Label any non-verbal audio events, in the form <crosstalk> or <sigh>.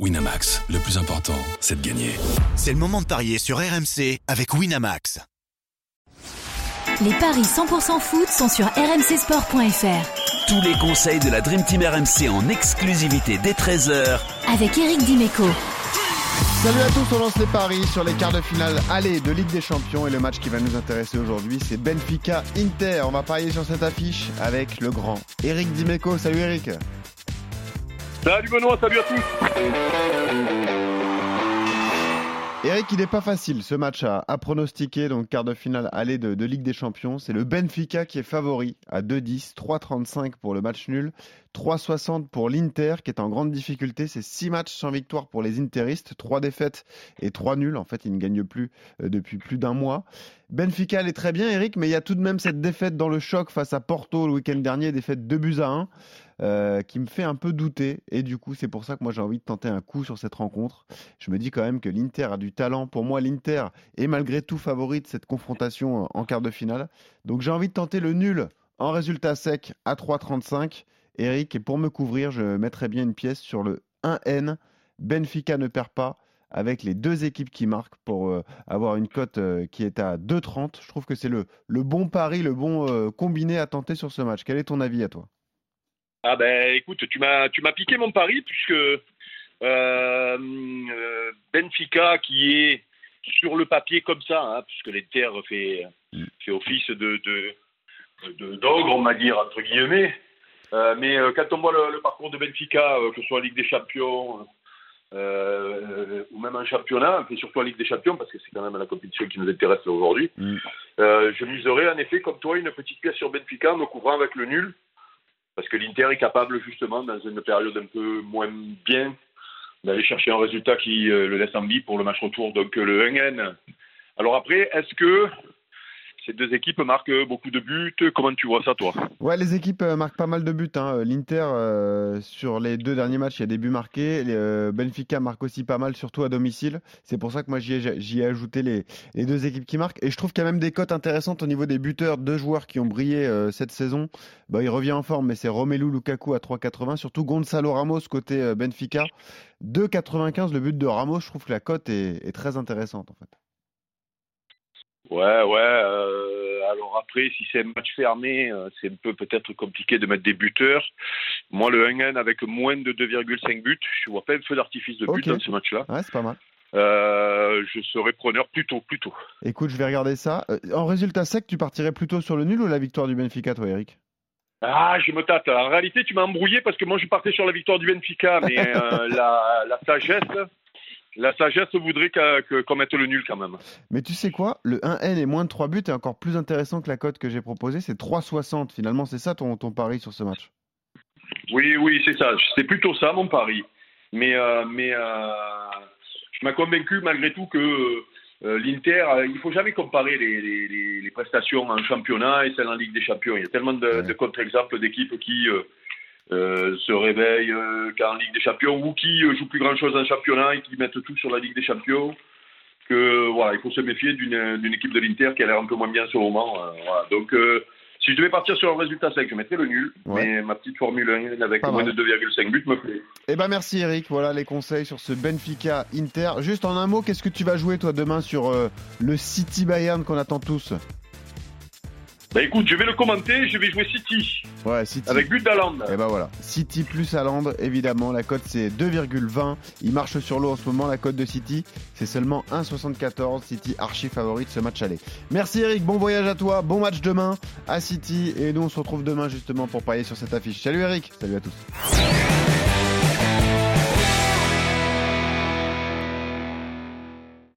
Winamax, le plus important, c'est de gagner. C'est le moment de parier sur RMC avec Winamax. Les paris 100% foot sont sur rmcsport.fr. Tous les conseils de la Dream Team RMC en exclusivité dès 13h Avec Eric Dimeco. Salut à tous, on lance les paris sur les quarts de finale aller de Ligue des Champions et le match qui va nous intéresser aujourd'hui c'est Benfica Inter. On va parier sur cette affiche avec le grand Eric Dimeco. Salut Eric. Salut Benoît, salut à tous. Eric, il n'est pas facile ce match à, pronostiquer, donc quart de finale aller de, de Ligue des Champions. C'est le Benfica qui est favori à 2-10, 3-35 pour le match nul, 3-60 pour l'Inter qui est en grande difficulté. C'est 6 matchs sans victoire pour les Interistes, 3 défaites et 3 nuls. En fait, ils ne gagnent plus euh, depuis plus d'un mois. Benfica est très bien, Eric, mais il y a tout de même cette défaite dans le choc face à Porto le week-end dernier, défaite 2 buts à 1. Euh, qui me fait un peu douter. Et du coup, c'est pour ça que moi j'ai envie de tenter un coup sur cette rencontre. Je me dis quand même que l'Inter a du talent. Pour moi, l'Inter est malgré tout favori de cette confrontation en quart de finale. Donc j'ai envie de tenter le nul en résultat sec à 3,35. Eric, et pour me couvrir, je mettrai bien une pièce sur le 1N. Benfica ne perd pas avec les deux équipes qui marquent pour euh, avoir une cote euh, qui est à 2,30. Je trouve que c'est le, le bon pari, le bon combiné à tenter sur ce match. Quel est ton avis à toi? Ah ben écoute, tu m'as tu m'as piqué mon pari puisque euh, euh, Benfica qui est sur le papier comme ça, hein, puisque l'Inter fait fait office de de d'ogre, on va dire entre guillemets. Euh, mais quand on voit le, parcours de Benfica, que ce soit en Ligue des Champions ou même en championnat, et surtout en Ligue des Champions, parce que c'est quand même la compétition qui nous intéresse aujourd'hui, mm. je miserais en effet, comme toi, une petite pièce sur Benfica, me couvrant avec le nul. Parce que l'Inter est capable justement, dans une période un peu moins bien, d'aller chercher un résultat qui euh, le laisse en vie pour le match retour, donc euh, le 1N. Alors après, est-ce que ces deux équipes marquent beaucoup de buts. Comment tu vois ça, toi? Ouais, les équipes euh, marquent pas mal de buts. Hein. L'Inter, euh, sur les deux derniers matchs, il y a des buts marqués. Euh, Benfica marque aussi pas mal, surtout à domicile. C'est pour ça que moi, j'y ai, ajouté les, deux équipes qui marquent. Et je trouve qu'il y a même des cotes intéressantes au niveau des buteurs. Deux joueurs qui ont brillé cette saison. Bah, il revient en forme, mais c'est Romelu Lukaku à 3,80. Surtout Gonzalo Ramos côté Benfica. 2,95 le but de Ramos. Je trouve que la cote est, est très intéressante, en fait. Ouais, ouais. Euh, alors après, si c'est un match fermé, euh, c'est un peu peut-être compliqué de mettre des buteurs. Moi, le 1N avec moins de 2,5 buts, je vois pas un feu d'artifice de but dans ce match-là. Ouais, c'est pas mal. Euh, je serais preneur plutôt, plutôt. Écoute, je vais regarder ça. En résultat sec, tu partirais plutôt sur le nul ou la victoire du Benfica, toi, Eric? Ah, je me tâte. En réalité, tu m'as embrouillé parce que moi, je partais sur la victoire du Benfica, mais <laughs> la, la sagesse, la sagesse voudrait qu'on mette le nul quand même. Mais tu sais quoi? Le 1N et moins de 3 buts est encore plus intéressant que la cote que j'ai proposée. C'est 3,60. Finalement, c'est ça ton, ton pari sur ce match? Oui, oui, c'est ça. C'est plutôt ça mon pari. Mais, euh, mais euh, je m'ai convaincu malgré tout que euh, l'Inter, il ne faut jamais comparer les, prestations en championnat et celles en Ligue des Champions. Il y a tellement de, de contre-exemples d'équipes qui euh, se réveillent euh, qu'en Ligue des Champions ou qui euh, jouent plus grand chose en championnat et qui mettent tout sur la Ligue des Champions. Que voilà, il faut se méfier d'une équipe de l'Inter qui a l'air un peu moins bien sur le moment. voilà. Donc si je devais partir sur un résultat sec, je mettrais le nul. Mais ma petite Formule 1 avec moins de 2,5 buts me plaît. Eh ben merci Eric. Voilà les conseils sur ce Benfica Inter. Juste en un mot, qu'est-ce que tu vas jouer toi demain sur le City Bayern qu'on attend tous? Bah écoute, je vais le commenter, je vais jouer City. Ouais, City. Avec but d'Aland. Et bah voilà. City plus Aland, évidemment. La cote c'est 2,20. Il marche sur l'eau en ce moment. La cote de City, c'est seulement 1,74. City archi favori de ce match aller. Merci Eric, bon voyage à toi. Bon match demain à City. Et nous on se retrouve demain justement pour parier sur cette affiche. Salut Eric, salut à tous.